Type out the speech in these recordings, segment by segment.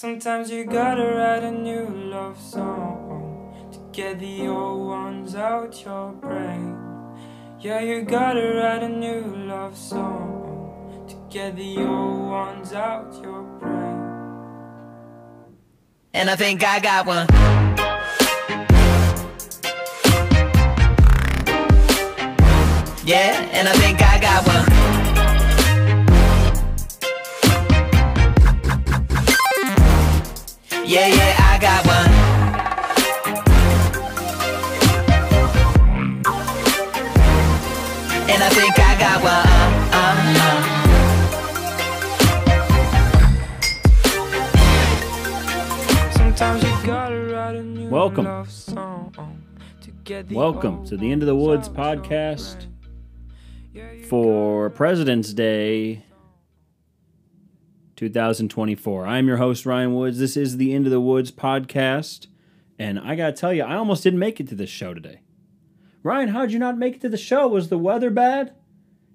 Sometimes you gotta write a new love song to get the old ones out your brain. Yeah, you gotta write a new love song to get the old ones out your brain. And I think I got one. Yeah, and I think I got one. Yeah, yeah, I got one. And I think I got one. Uh, uh. Sometimes you gotta write a new Welcome. love song to get the Welcome to the Into the Woods ones out your podcast brain. Yeah, you for President's Day 2024. I'm your host, Ryan Woods. This is the Into the Woods podcast. And I got to tell you, I almost didn't make it to this show today. Ryan, how'd you not make it to the show? Was the weather bad?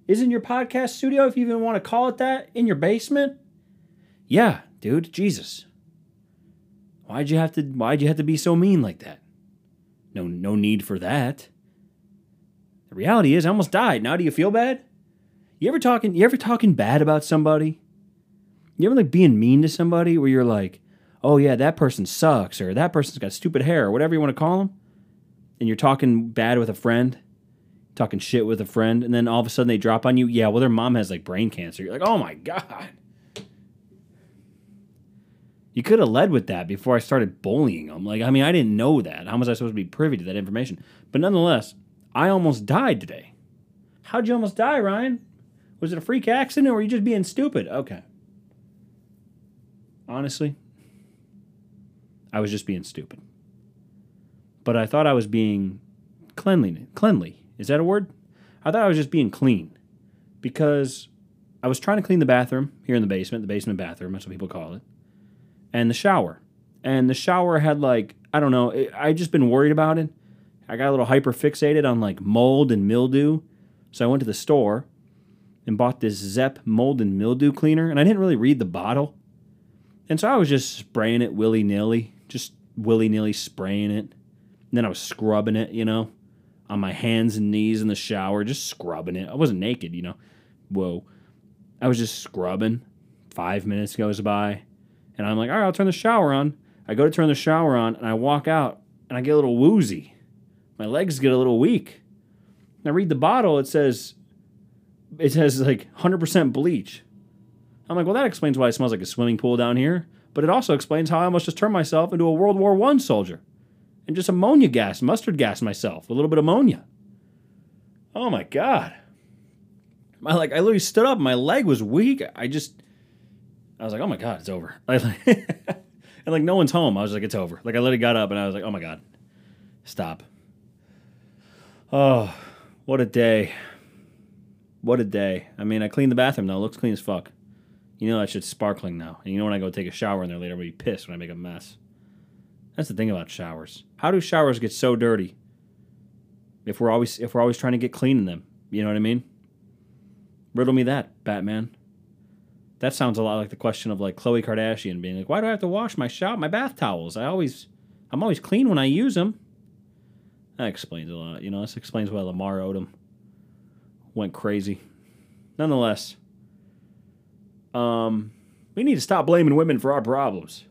Isn't your podcast studio, if you even want to call it that, in your basement? Yeah, dude, Jesus. Why'd you have to why'd you have to be so mean like that? No no need for that. The reality is I almost died. Now do you feel bad? You ever talking you ever talking bad about somebody? You ever like being mean to somebody where you're like, "Oh yeah, that person sucks," or "That person's got stupid hair," or whatever you want to call them, and you're talking bad with a friend, talking shit with a friend, and then all of a sudden they drop on you. Yeah, well, their mom has like brain cancer. You're like, "Oh my god." You could have led with that before I started bullying them. Like, I mean, I didn't know that. How was I supposed to be privy to that information? But nonetheless, I almost died today. How'd you almost die, Ryan? Was it a freak accident or were you just being stupid? Okay. Honestly, I was just being stupid. But I thought I was being cleanly. Cleanly. Is that a word? I thought I was just being clean because I was trying to clean the bathroom here in the basement, the basement bathroom, that's what people call it, and the shower. And the shower had like, I don't know, I just been worried about it. I got a little hyper fixated on like mold and mildew. So I went to the store and bought this Zep mold and mildew cleaner, and I didn't really read the bottle. And so I was just spraying it willy nilly, just willy nilly spraying it. And then I was scrubbing it, you know, on my hands and knees in the shower, just scrubbing it. I wasn't naked, you know. Whoa. I was just scrubbing. Five minutes goes by, and I'm like, all right, I'll turn the shower on. I go to turn the shower on, and I walk out, and I get a little woozy. My legs get a little weak. And I read the bottle, it says, it says like 100% bleach. I'm like, well, that explains why it smells like a swimming pool down here. But it also explains how I almost just turned myself into a World War One soldier and just ammonia gas, mustard gas myself, a little bit of ammonia. Oh my god! My like, I literally stood up. My leg was weak. I just, I was like, oh my god, it's over. I, like, and like, no one's home. I was like, it's over. Like, I literally got up and I was like, oh my god, stop. Oh, what a day! What a day. I mean, I cleaned the bathroom though. It looks clean as fuck. You know that shit's sparkling now. And you know when I go take a shower in there later, I'll be pissed when I make a mess. That's the thing about showers. How do showers get so dirty? If we're always if we're always trying to get clean in them, you know what I mean? Riddle me that, Batman. That sounds a lot like the question of like Khloe Kardashian being like, "Why do I have to wash my shower, my bath towels? I always, I'm always clean when I use them." That explains a lot. You know, this explains why Lamar Odom went crazy. Nonetheless, um, we need to stop blaming women for our problems.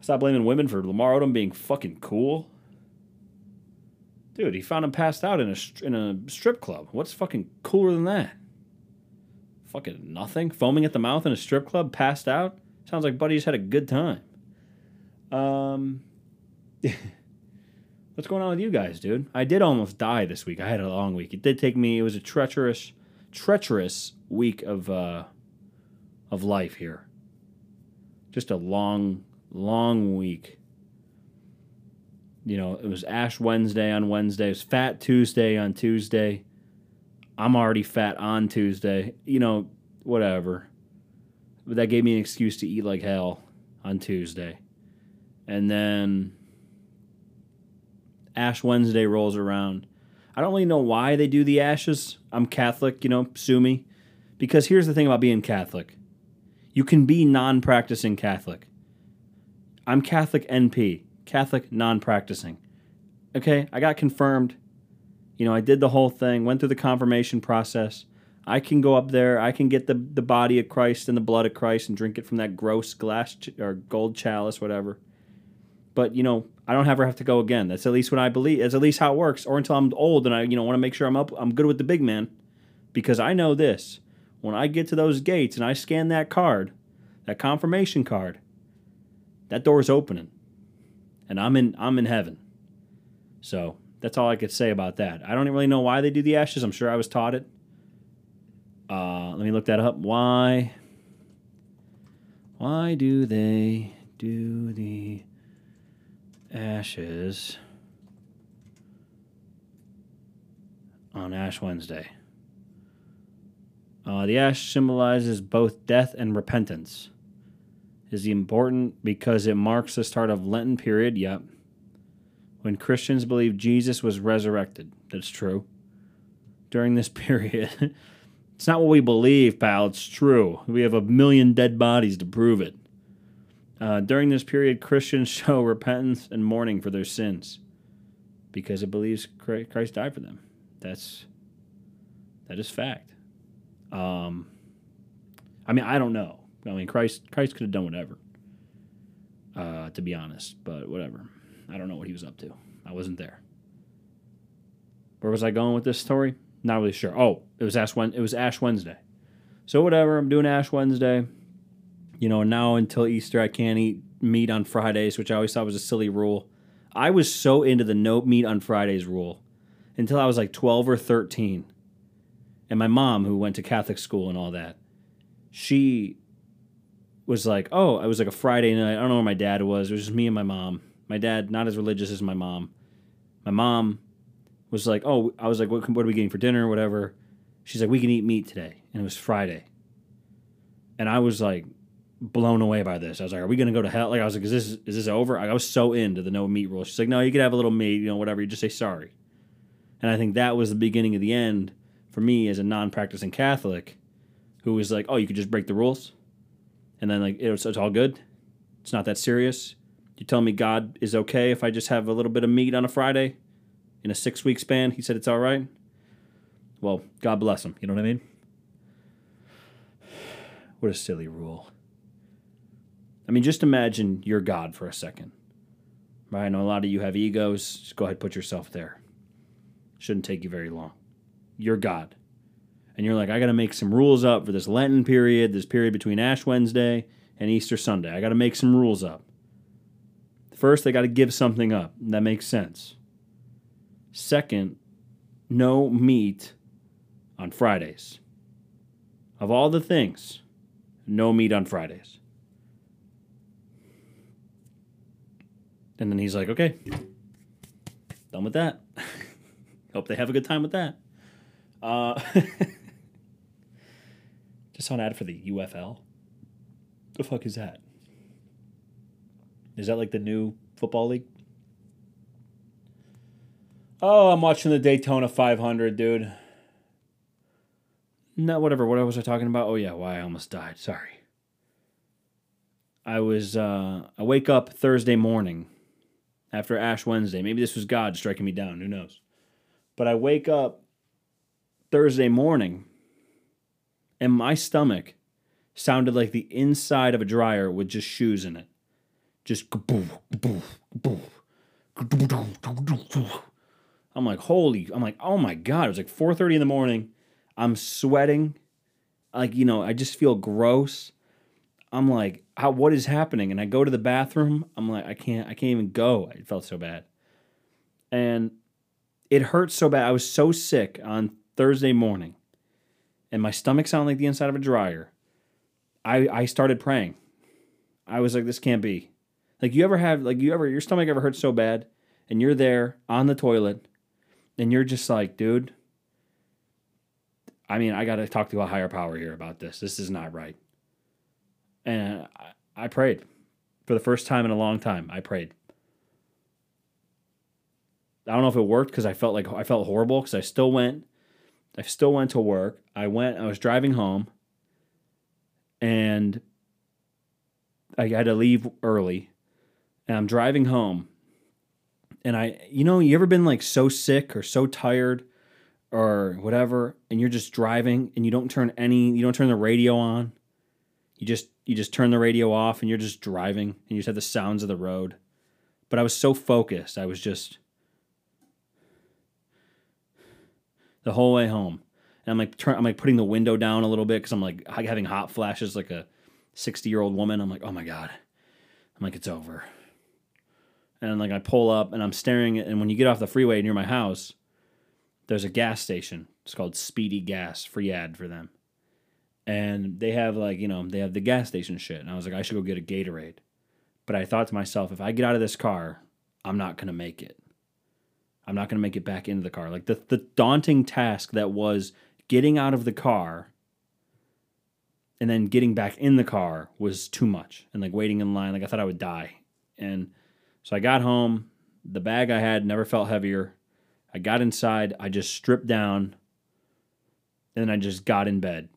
Stop blaming women for Lamar Odom being fucking cool. Dude, he found him passed out in a in a strip club. What's fucking cooler than that? Fucking nothing. Foaming at the mouth in a strip club, passed out. Sounds like Buddy's had a good time. Um, what's going on with you guys, dude? I did almost die this week. I had a long week. It did take me. It was a treacherous, treacherous week of uh, of life here. Just a long, long week. You know, it was Ash Wednesday on Wednesday. It was Fat Tuesday on Tuesday. I'm already fat on Tuesday. You know, whatever. But that gave me an excuse to eat like hell on Tuesday. And then Ash Wednesday rolls around. I don't really know why they do the ashes. I'm Catholic, you know, sue me. Because here's the thing about being Catholic You can be non practicing Catholic. I'm Catholic NP, Catholic non practicing. Okay, I got confirmed. You know, I did the whole thing, went through the confirmation process. I can go up there, I can get the, the body of Christ and the blood of Christ and drink it from that gross glass ch- or gold chalice, whatever. But, you know, I don't ever have to go again. That's at least what I believe. That's at least how it works. Or until I'm old and I, you know, want to make sure I'm up, I'm good with the big man. Because I know this. When I get to those gates and I scan that card, that confirmation card, that door's opening. And I'm in I'm in heaven. So that's all I could say about that. I don't really know why they do the ashes. I'm sure I was taught it. Uh, let me look that up. Why? Why do they do the ashes on Ash Wednesday? Uh, the ash symbolizes both death and repentance. Is important because it marks the start of Lenten period. Yep. When Christians believe Jesus was resurrected. That's true. During this period, it's not what we believe, pal. It's true. We have a million dead bodies to prove it. Uh, during this period, Christians show repentance and mourning for their sins because it believes Christ died for them. That's that is fact. Um, I mean, I don't know. I mean, Christ Christ could have done whatever. Uh, to be honest, but whatever. I don't know what he was up to. I wasn't there. Where was I going with this story? Not really sure. Oh, it was Ash It was Ash Wednesday. So whatever. I'm doing Ash Wednesday. You know, now until Easter, I can't eat meat on Fridays, which I always thought was a silly rule. I was so into the no meat on Fridays rule until I was like 12 or 13. And my mom, who went to Catholic school and all that, she was like, oh, it was like a Friday night. I don't know where my dad was. It was just me and my mom. My dad, not as religious as my mom. My mom was like, oh, I was like, what, what are we getting for dinner, or whatever. She's like, we can eat meat today, and it was Friday. And I was like, blown away by this. I was like, are we gonna go to hell? Like, I was like, is this is this over? I was so into the no meat rule. She's like, no, you could have a little meat, you know, whatever. You just say sorry. And I think that was the beginning of the end for me as a non-practicing Catholic, who was like, oh, you could just break the rules and then like it's, it's all good. It's not that serious. You tell me God is okay if I just have a little bit of meat on a Friday in a six week span. He said it's all right. Well, God bless him. You know what I mean? What a silly rule. I mean, just imagine you're God for a second. Right? I know a lot of you have egos. Just go ahead, put yourself there. Shouldn't take you very long. You're God and you're like, I got to make some rules up for this Lenten period, this period between Ash Wednesday and Easter Sunday. I got to make some rules up. First, I got to give something up. That makes sense. Second, no meat on Fridays. Of all the things, no meat on Fridays. And then he's like, okay, done with that. Hope they have a good time with that. Uh, Just saw an ad for the UFL. The fuck is that? Is that like the new football league? Oh, I'm watching the Daytona 500, dude. No, whatever. What was I talking about? Oh yeah, why I almost died. Sorry. I was uh I wake up Thursday morning after Ash Wednesday. Maybe this was God striking me down, who knows. But I wake up Thursday morning and my stomach sounded like the inside of a dryer with just shoes in it. Just I'm like, holy, I'm like, oh my God. It was like 4.30 in the morning. I'm sweating. Like, you know, I just feel gross. I'm like, how, what is happening? And I go to the bathroom. I'm like, I can't, I can't even go. It felt so bad. And it hurt so bad. I was so sick on Thursday morning and my stomach sounded like the inside of a dryer, I I started praying. I was like, this can't be. Like you ever have like you ever your stomach ever hurts so bad and you're there on the toilet and you're just like, dude, I mean, I got to talk to a higher power here about this. This is not right. And I, I prayed for the first time in a long time. I prayed. I don't know if it worked because I felt like I felt horrible because I still went I still went to work. I went, I was driving home, and I had to leave early, and I'm driving home. And I, you know, you ever been like so sick or so tired or whatever, and you're just driving and you don't turn any, you don't turn the radio on. You just, you just turn the radio off and you're just driving and you just have the sounds of the road. But I was so focused, I was just the whole way home. And I'm like, turn, I'm like putting the window down a little bit because I'm like having hot flashes like a 60 year old woman. I'm like, oh my God. I'm like, it's over. And like I pull up and I'm staring and when you get off the freeway near my house, there's a gas station. It's called Speedy Gas, free ad for them. And they have like, you know, they have the gas station shit. And I was like, I should go get a Gatorade. But I thought to myself, if I get out of this car, I'm not going to make it. I'm not going to make it back into the car. Like the, the daunting task that was getting out of the car and then getting back in the car was too much and like waiting in line. Like i thought i would die. And so i got home. The bag i had never felt heavier. I got inside. I just stripped down and then i just got in bed.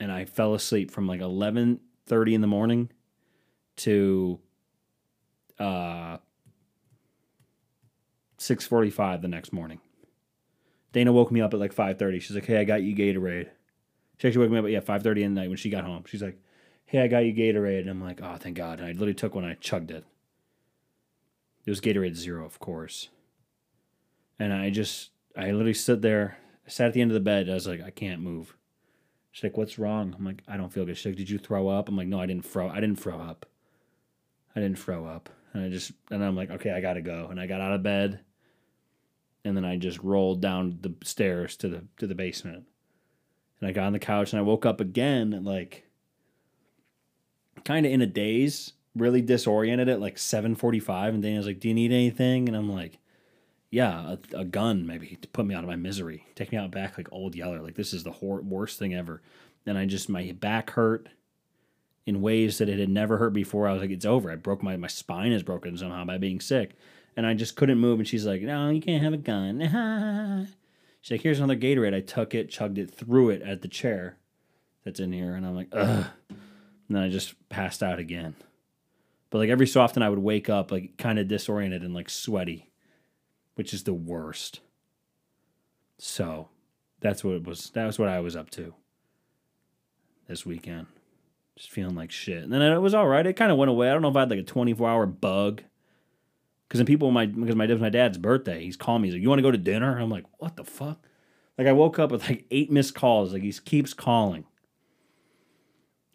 And i fell asleep from like 11.30 in the morning to uh 6.45 the next morning dana woke me up at like 5.30 she's like hey i got you gatorade she actually woke me up at yeah five thirty in the night when she got home. She's like, "Hey, I got you Gatorade," and I'm like, "Oh, thank God!" And I literally took one, I chugged it. It was Gatorade Zero, of course. And I just, I literally stood there, I sat at the end of the bed. I was like, I can't move. She's like, "What's wrong?" I'm like, "I don't feel good." She's like, "Did you throw up?" I'm like, "No, I didn't throw. I didn't throw up. I didn't throw up." And I just, and I'm like, "Okay, I gotta go." And I got out of bed, and then I just rolled down the stairs to the to the basement and I got on the couch and I woke up again like kind of in a daze, really disoriented at like 7:45 and Daniel's like, "Do you need anything?" And I'm like, "Yeah, a, a, gun maybe to put me out of my misery. Take me out back like old Yeller. Like this is the hor- worst thing ever." And I just my back hurt in ways that it had never hurt before. I was like, "It's over. I broke my my spine is broken somehow by being sick." And I just couldn't move and she's like, "No, you can't have a gun." She's like, here's another Gatorade. I took it, chugged it, threw it at the chair that's in here, and I'm like, ugh. And then I just passed out again. But like every so often I would wake up like kind of disoriented and like sweaty, which is the worst. So that's what it was. That was what I was up to this weekend. Just feeling like shit. And then it was all right. It kind of went away. I don't know if I had like a 24 hour bug because then people, my because my it was my dad's birthday. He's calling me. He's like, "You want to go to dinner?" I'm like, "What the fuck?" Like I woke up with like eight missed calls. Like he keeps calling,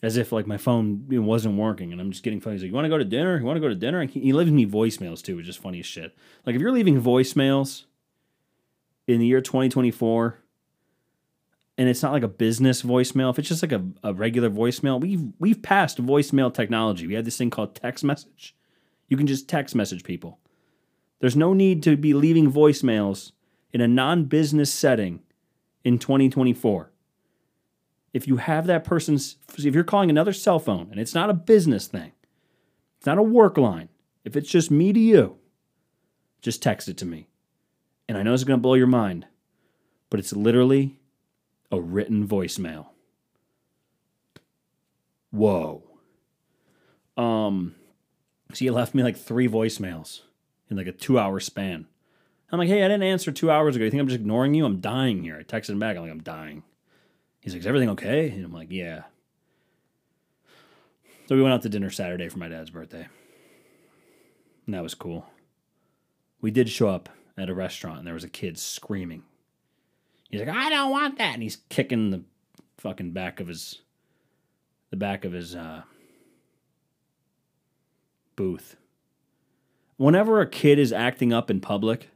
as if like my phone wasn't working, and I'm just getting phone. He's like, "You want to go to dinner? You want to go to dinner?" And he, he leaves me voicemails too, which is funny as shit. Like if you're leaving voicemails in the year 2024 and it's not like a business voicemail, if it's just like a, a regular voicemail, we've we've passed voicemail technology. We had this thing called text message. You can just text message people. There's no need to be leaving voicemails in a non business setting in 2024. If you have that person's, if you're calling another cell phone and it's not a business thing, it's not a work line, if it's just me to you, just text it to me. And I know it's going to blow your mind, but it's literally a written voicemail. Whoa. Um, so you left me like three voicemails in like a two hour span. I'm like, hey, I didn't answer two hours ago. You think I'm just ignoring you? I'm dying here. I texted him back. I'm like, I'm dying. He's like, is everything okay? And I'm like, yeah. So we went out to dinner Saturday for my dad's birthday. And that was cool. We did show up at a restaurant and there was a kid screaming. He's like, I don't want that. And he's kicking the fucking back of his the back of his uh, booth whenever a kid is acting up in public,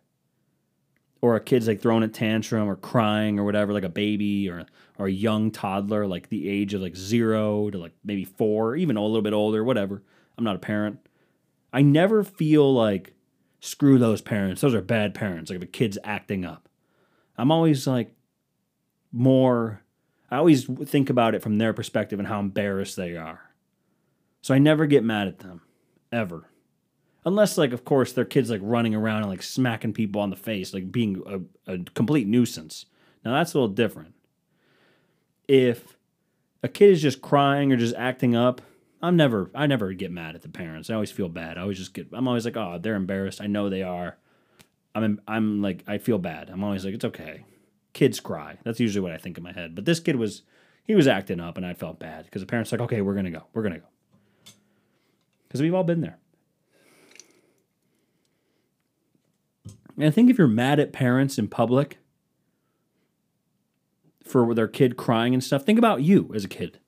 or a kid's like throwing a tantrum or crying or whatever, like a baby or or a young toddler, like the age of like zero to like maybe four, even a little bit older, whatever. I'm not a parent. I never feel like screw those parents. Those are bad parents. Like if a kid's acting up, I'm always like more. I always think about it from their perspective and how embarrassed they are. So I never get mad at them, ever unless like of course their kids like running around and like smacking people on the face like being a, a complete nuisance now that's a little different if a kid is just crying or just acting up I'm never I never get mad at the parents. I always feel bad. I always just get I'm always like, "Oh, they're embarrassed. I know they are." I'm I'm like I feel bad. I'm always like, "It's okay." Kids cry. That's usually what I think in my head. But this kid was he was acting up and I felt bad because the parents like, "Okay, we're going to go. We're going to go." Cuz we've all been there. And I think if you're mad at parents in public for their kid crying and stuff, think about you as a kid.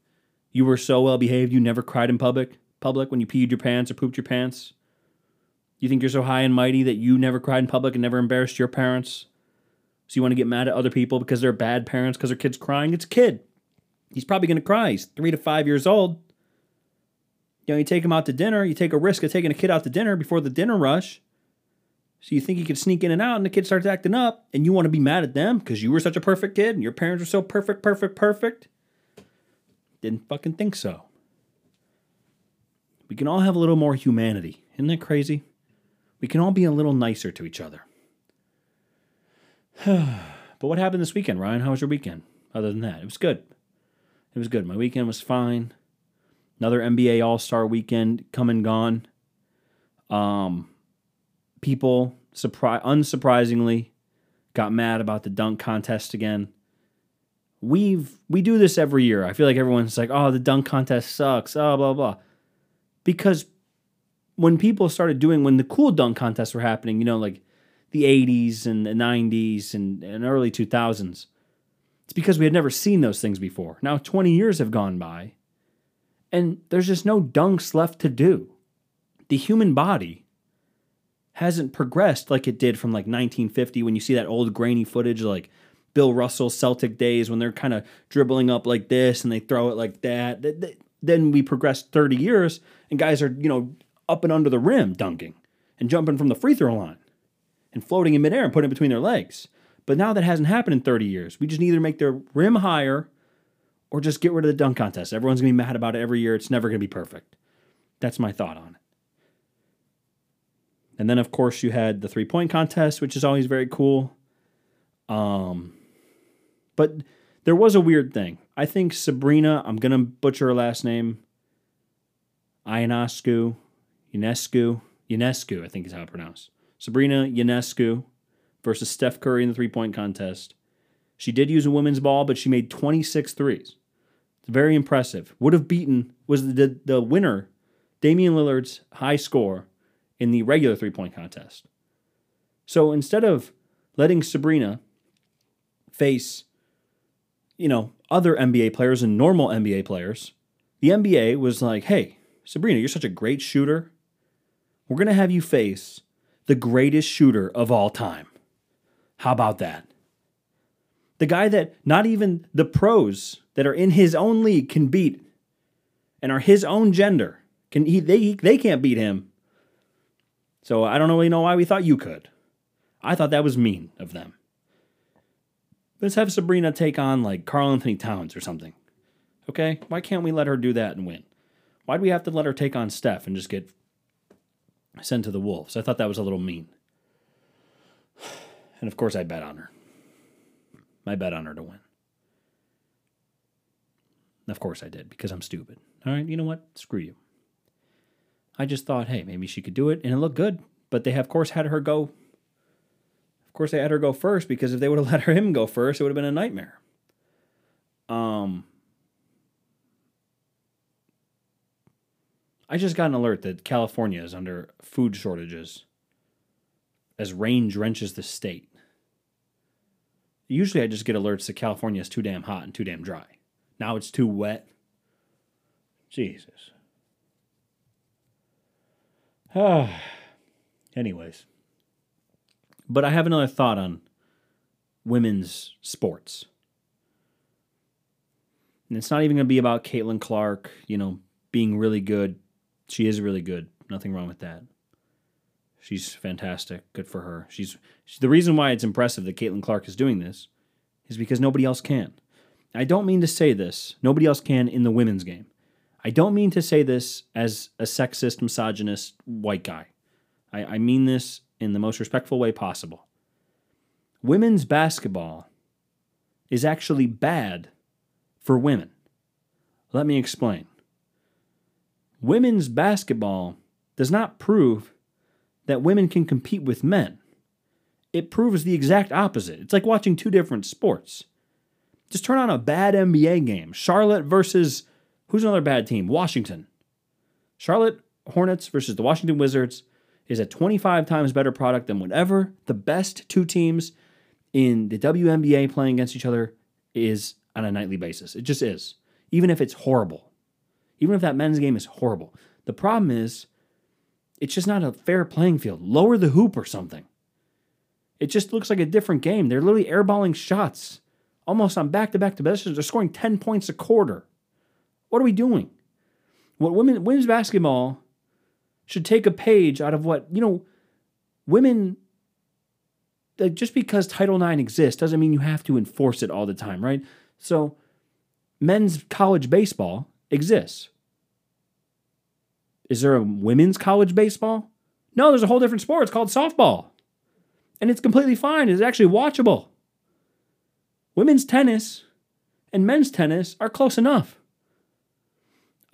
You were so well behaved, you never cried in public, public when you peed your pants or pooped your pants. You think you're so high and mighty that you never cried in public and never embarrassed your parents. So you want to get mad at other people because they're bad parents because their kid's crying? It's a kid. He's probably going to cry. He's three to five years old. You know, you take him out to dinner, you take a risk of taking a kid out to dinner before the dinner rush. So you think you could sneak in and out, and the kid starts acting up, and you want to be mad at them because you were such a perfect kid and your parents were so perfect, perfect, perfect. Didn't fucking think so. We can all have a little more humanity. Isn't that crazy? We can all be a little nicer to each other. but what happened this weekend, Ryan? How was your weekend? Other than that, it was good. It was good. My weekend was fine. Another NBA All Star weekend come and gone. Um, people, surpri- unsurprisingly, got mad about the dunk contest again. We've we do this every year. I feel like everyone's like, "Oh, the dunk contest sucks." Oh, blah blah. Because when people started doing when the cool dunk contests were happening, you know, like the 80s and the 90s and, and early 2000s, it's because we had never seen those things before. Now 20 years have gone by and there's just no dunks left to do. The human body hasn't progressed like it did from like 1950 when you see that old grainy footage like Bill Russell Celtic days when they're kind of dribbling up like this and they throw it like that. Then we progressed 30 years and guys are, you know, up and under the rim dunking and jumping from the free throw line and floating in midair and putting it between their legs. But now that hasn't happened in 30 years. We just either make their rim higher or just get rid of the dunk contest. Everyone's going to be mad about it every year. It's never going to be perfect. That's my thought on it. And then, of course, you had the three point contest, which is always very cool. Um, but there was a weird thing. I think Sabrina, I'm going to butcher her last name, Ionescu, Ionescu, Ionescu, I think is how it's pronounced. Sabrina Ionescu versus Steph Curry in the three point contest. She did use a women's ball, but she made 26 threes. It's very impressive. Would have beaten, was the, the winner, Damian Lillard's high score in the regular three point contest. So instead of letting Sabrina face, you know, other NBA players and normal NBA players, the NBA was like, hey, Sabrina, you're such a great shooter. We're going to have you face the greatest shooter of all time. How about that? The guy that not even the pros that are in his own league can beat and are his own gender. Can he they they can't beat him. So I don't really know why we thought you could. I thought that was mean of them. Let's have Sabrina take on like Karl-Anthony Towns or something. Okay? Why can't we let her do that and win? Why do we have to let her take on Steph and just get sent to the Wolves? I thought that was a little mean. And of course, I bet on her. I bet on her to win. Of course, I did because I'm stupid. All right, you know what? Screw you. I just thought, hey, maybe she could do it, and it looked good. But they, of course, had her go. Of course, they had her go first because if they would have let her him go first, it would have been a nightmare. Um, I just got an alert that California is under food shortages as rain drenches the state. Usually I just get alerts that California is too damn hot and too damn dry. Now it's too wet. Jesus. Anyways. But I have another thought on women's sports. And it's not even going to be about Caitlin Clark, you know, being really good she is really good. Nothing wrong with that. She's fantastic. Good for her. She's, she's the reason why it's impressive that Caitlin Clark is doing this is because nobody else can. I don't mean to say this. Nobody else can in the women's game. I don't mean to say this as a sexist, misogynist white guy. I, I mean this in the most respectful way possible. Women's basketball is actually bad for women. Let me explain women's basketball does not prove that women can compete with men. It proves the exact opposite. It's like watching two different sports. Just turn on a bad NBA game. Charlotte versus who's another bad team? Washington. Charlotte Hornets versus the Washington Wizards is a 25 times better product than whatever the best two teams in the WNBA playing against each other is on a nightly basis. It just is. Even if it's horrible. Even if that men's game is horrible. The problem is it's just not a fair playing field. Lower the hoop or something. It just looks like a different game. They're literally airballing shots almost on back to back to possessions. They're scoring 10 points a quarter. What are we doing? What women women's basketball should take a page out of what, you know, women like just because Title IX exists doesn't mean you have to enforce it all the time, right? So men's college baseball exists. Is there a women's college baseball? No, there's a whole different sport. It's called softball. And it's completely fine. It's actually watchable. Women's tennis and men's tennis are close enough.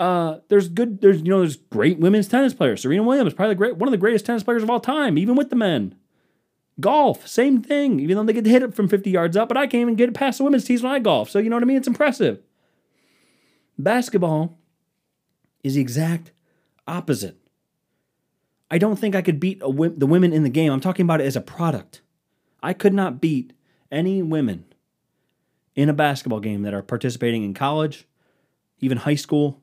Uh, there's good, there's you know, there's great women's tennis players. Serena Williams, probably great, one of the greatest tennis players of all time, even with the men. Golf, same thing. Even though they get hit it from 50 yards up, but I can't even get it past the women's tees when I golf. So you know what I mean? It's impressive. Basketball is the exact opposite. I don't think I could beat the women in the game. I'm talking about it as a product. I could not beat any women in a basketball game that are participating in college, even high school,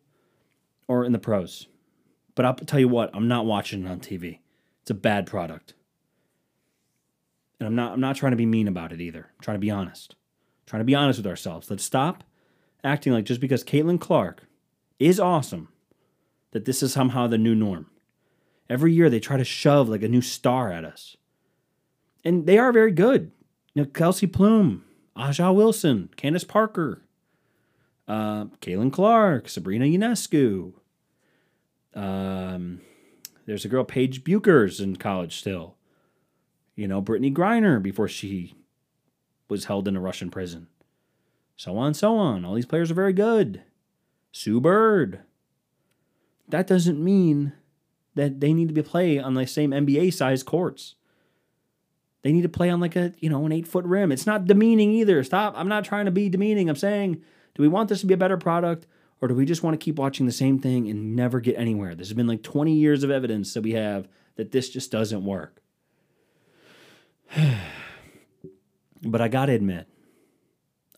or in the pros. But I'll tell you what, I'm not watching it on TV. It's a bad product. And I'm not I'm not trying to be mean about it either. I'm trying to be honest. I'm trying to be honest with ourselves. Let's stop acting like just because Caitlin Clark is awesome, that this is somehow the new norm. Every year they try to shove like a new star at us. And they are very good. You know, Kelsey Plum, A'ja Wilson, Candace Parker, uh, Caitlin Clark, Sabrina Ionescu. Um, there's a girl, Paige Bueckers, in college still. You know, Brittney Griner before she was held in a Russian prison. So on, so on. All these players are very good. Sue Bird. That doesn't mean that they need to be play on the same NBA size courts. They need to play on like a, you know, an eight foot rim. It's not demeaning either. Stop. I'm not trying to be demeaning. I'm saying, do we want this to be a better product or do we just want to keep watching the same thing and never get anywhere? This has been like 20 years of evidence that we have that this just doesn't work. but I got to admit,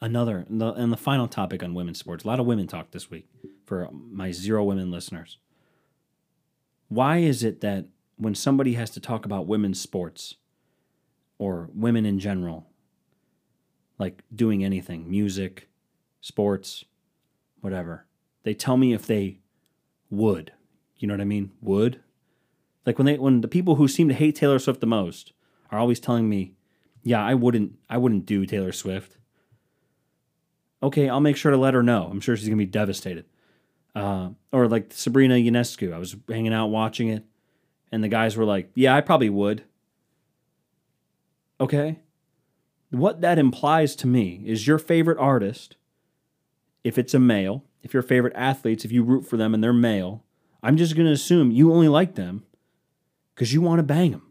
another, and the final topic on women's sports, a lot of women talk this week for my zero women listeners. Why is it that when somebody has to talk about women's sports, or women in general, like doing anything, music, sports, whatever. They tell me if they would. You know what I mean? Would. Like when they when the people who seem to hate Taylor Swift the most are always telling me, "Yeah, I wouldn't I wouldn't do Taylor Swift." Okay, I'll make sure to let her know. I'm sure she's gonna be devastated. Uh, or like Sabrina Ionescu. I was hanging out watching it, and the guys were like, "Yeah, I probably would." Okay? What that implies to me is your favorite artist, if it's a male, if your favorite athletes, if you root for them and they're male, I'm just going to assume you only like them because you want to bang them.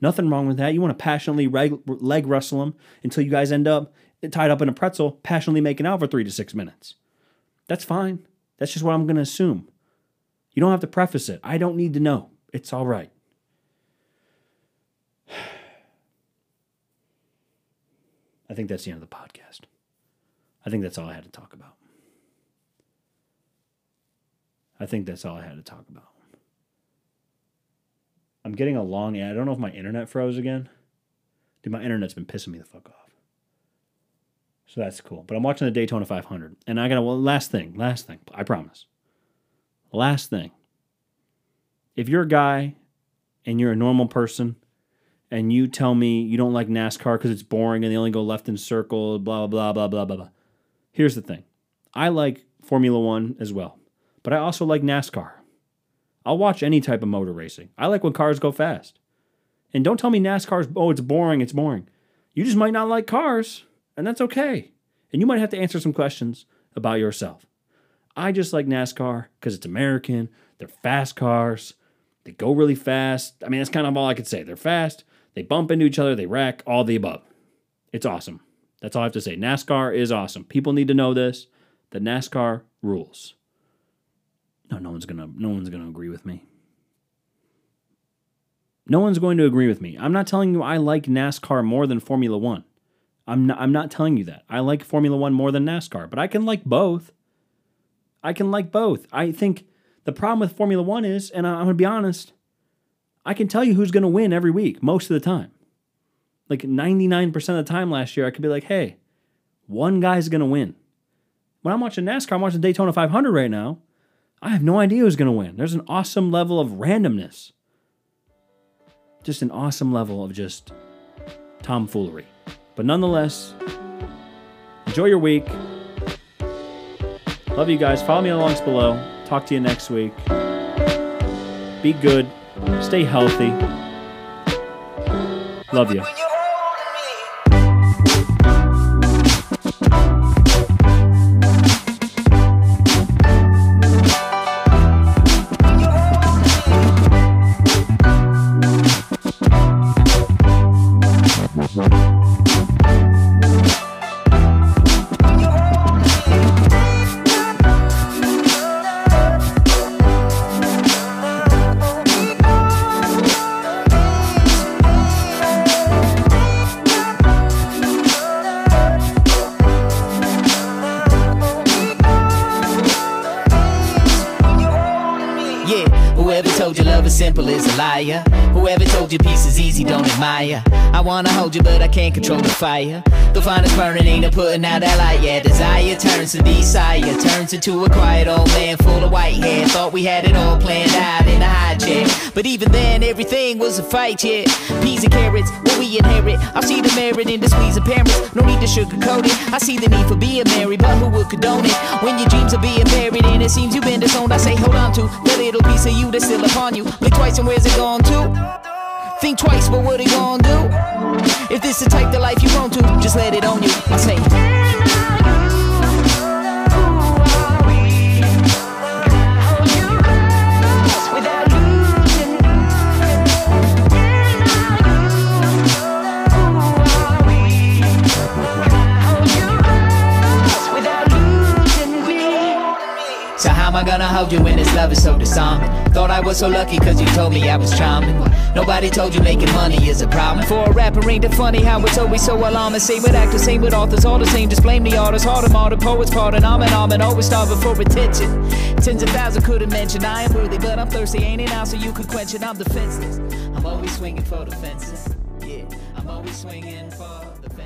Nothing wrong with that. You want to passionately reg- leg wrestle them until you guys end up tied up in a pretzel, passionately making out for three to six minutes. That's fine. That's just what I'm going to assume. You don't have to preface it. I don't need to know. It's all right. I think that's the end of the podcast. I think that's all I had to talk about. I think that's all I had to talk about. I'm getting a long ad. I don't know if my internet froze again. Dude, my internet's been pissing me the fuck off. So that's cool. But I'm watching the Daytona 500. And I got a well, last thing, last thing, I promise. Last thing. If you're a guy and you're a normal person and you tell me you don't like NASCAR because it's boring and they only go left in circle, blah, blah, blah, blah, blah, blah. Here's the thing I like Formula One as well, but I also like NASCAR. I'll watch any type of motor racing. I like when cars go fast. And don't tell me NASCAR's, oh, it's boring, it's boring. You just might not like cars, and that's okay. And you might have to answer some questions about yourself. I just like NASCAR because it's American. They're fast cars. They go really fast. I mean, that's kind of all I could say. They're fast. They bump into each other. They wreck. All the above. It's awesome. That's all I have to say. NASCAR is awesome. People need to know this. The NASCAR rules. No, no one's gonna. No one's gonna agree with me. No one's going to agree with me. I'm not telling you I like NASCAR more than Formula One. I'm not, I'm not telling you that. I like Formula One more than NASCAR, but I can like both. I can like both. I think the problem with Formula One is, and I'm going to be honest, I can tell you who's to win every week most of the time. Like 99% of the time last year, I could be like, hey, one guy's to win. When I'm watching NASCAR, I'm watching Daytona 500 right now. I have no idea who's going to win. There's an awesome level of randomness. Just an awesome level of just tomfoolery. But nonetheless, enjoy your week. Love you guys. Follow me on the links below. Talk to you next week. Be good. Stay healthy. Love you. Simple is a liar. Whoever told you peace is easy, don't admire. I wanna hold you, but I can't control the fire. The finest burning ain't no putting out that light. Yeah, desire turns to desire, turns into a quiet old man full of white hair. Thought we had it all planned out in a hijack, but even then everything was a fight. Yeah, peas and carrots, we inherit. I see the merit in the squeeze of parents. No need to sugarcoat it. I see the need for being married, but who would condone it? When your dreams are being buried and it seems you've been disowned, I say hold on to the little piece of you that's still upon you. Blink twice and where's it gone to? Think twice, but what are it gonna do? If this is the type of life you want to, just let it on you. I say. Am I gonna hold you when this love is so disarming? Thought I was so lucky cause you told me I was charming. Nobody told you making money is a problem. For a rapper ain't it funny how it's always so alarming? Same with actors, same with authors, all the same Just blame the artists, hard them all, the poets part And I'm an arm and always starving for attention. Tens of thousands couldn't mention. I am worthy but I'm thirsty Ain't it now? So you could quench it, I'm defenseless. I'm always swinging for the fences. Yeah, I'm always swinging for the fences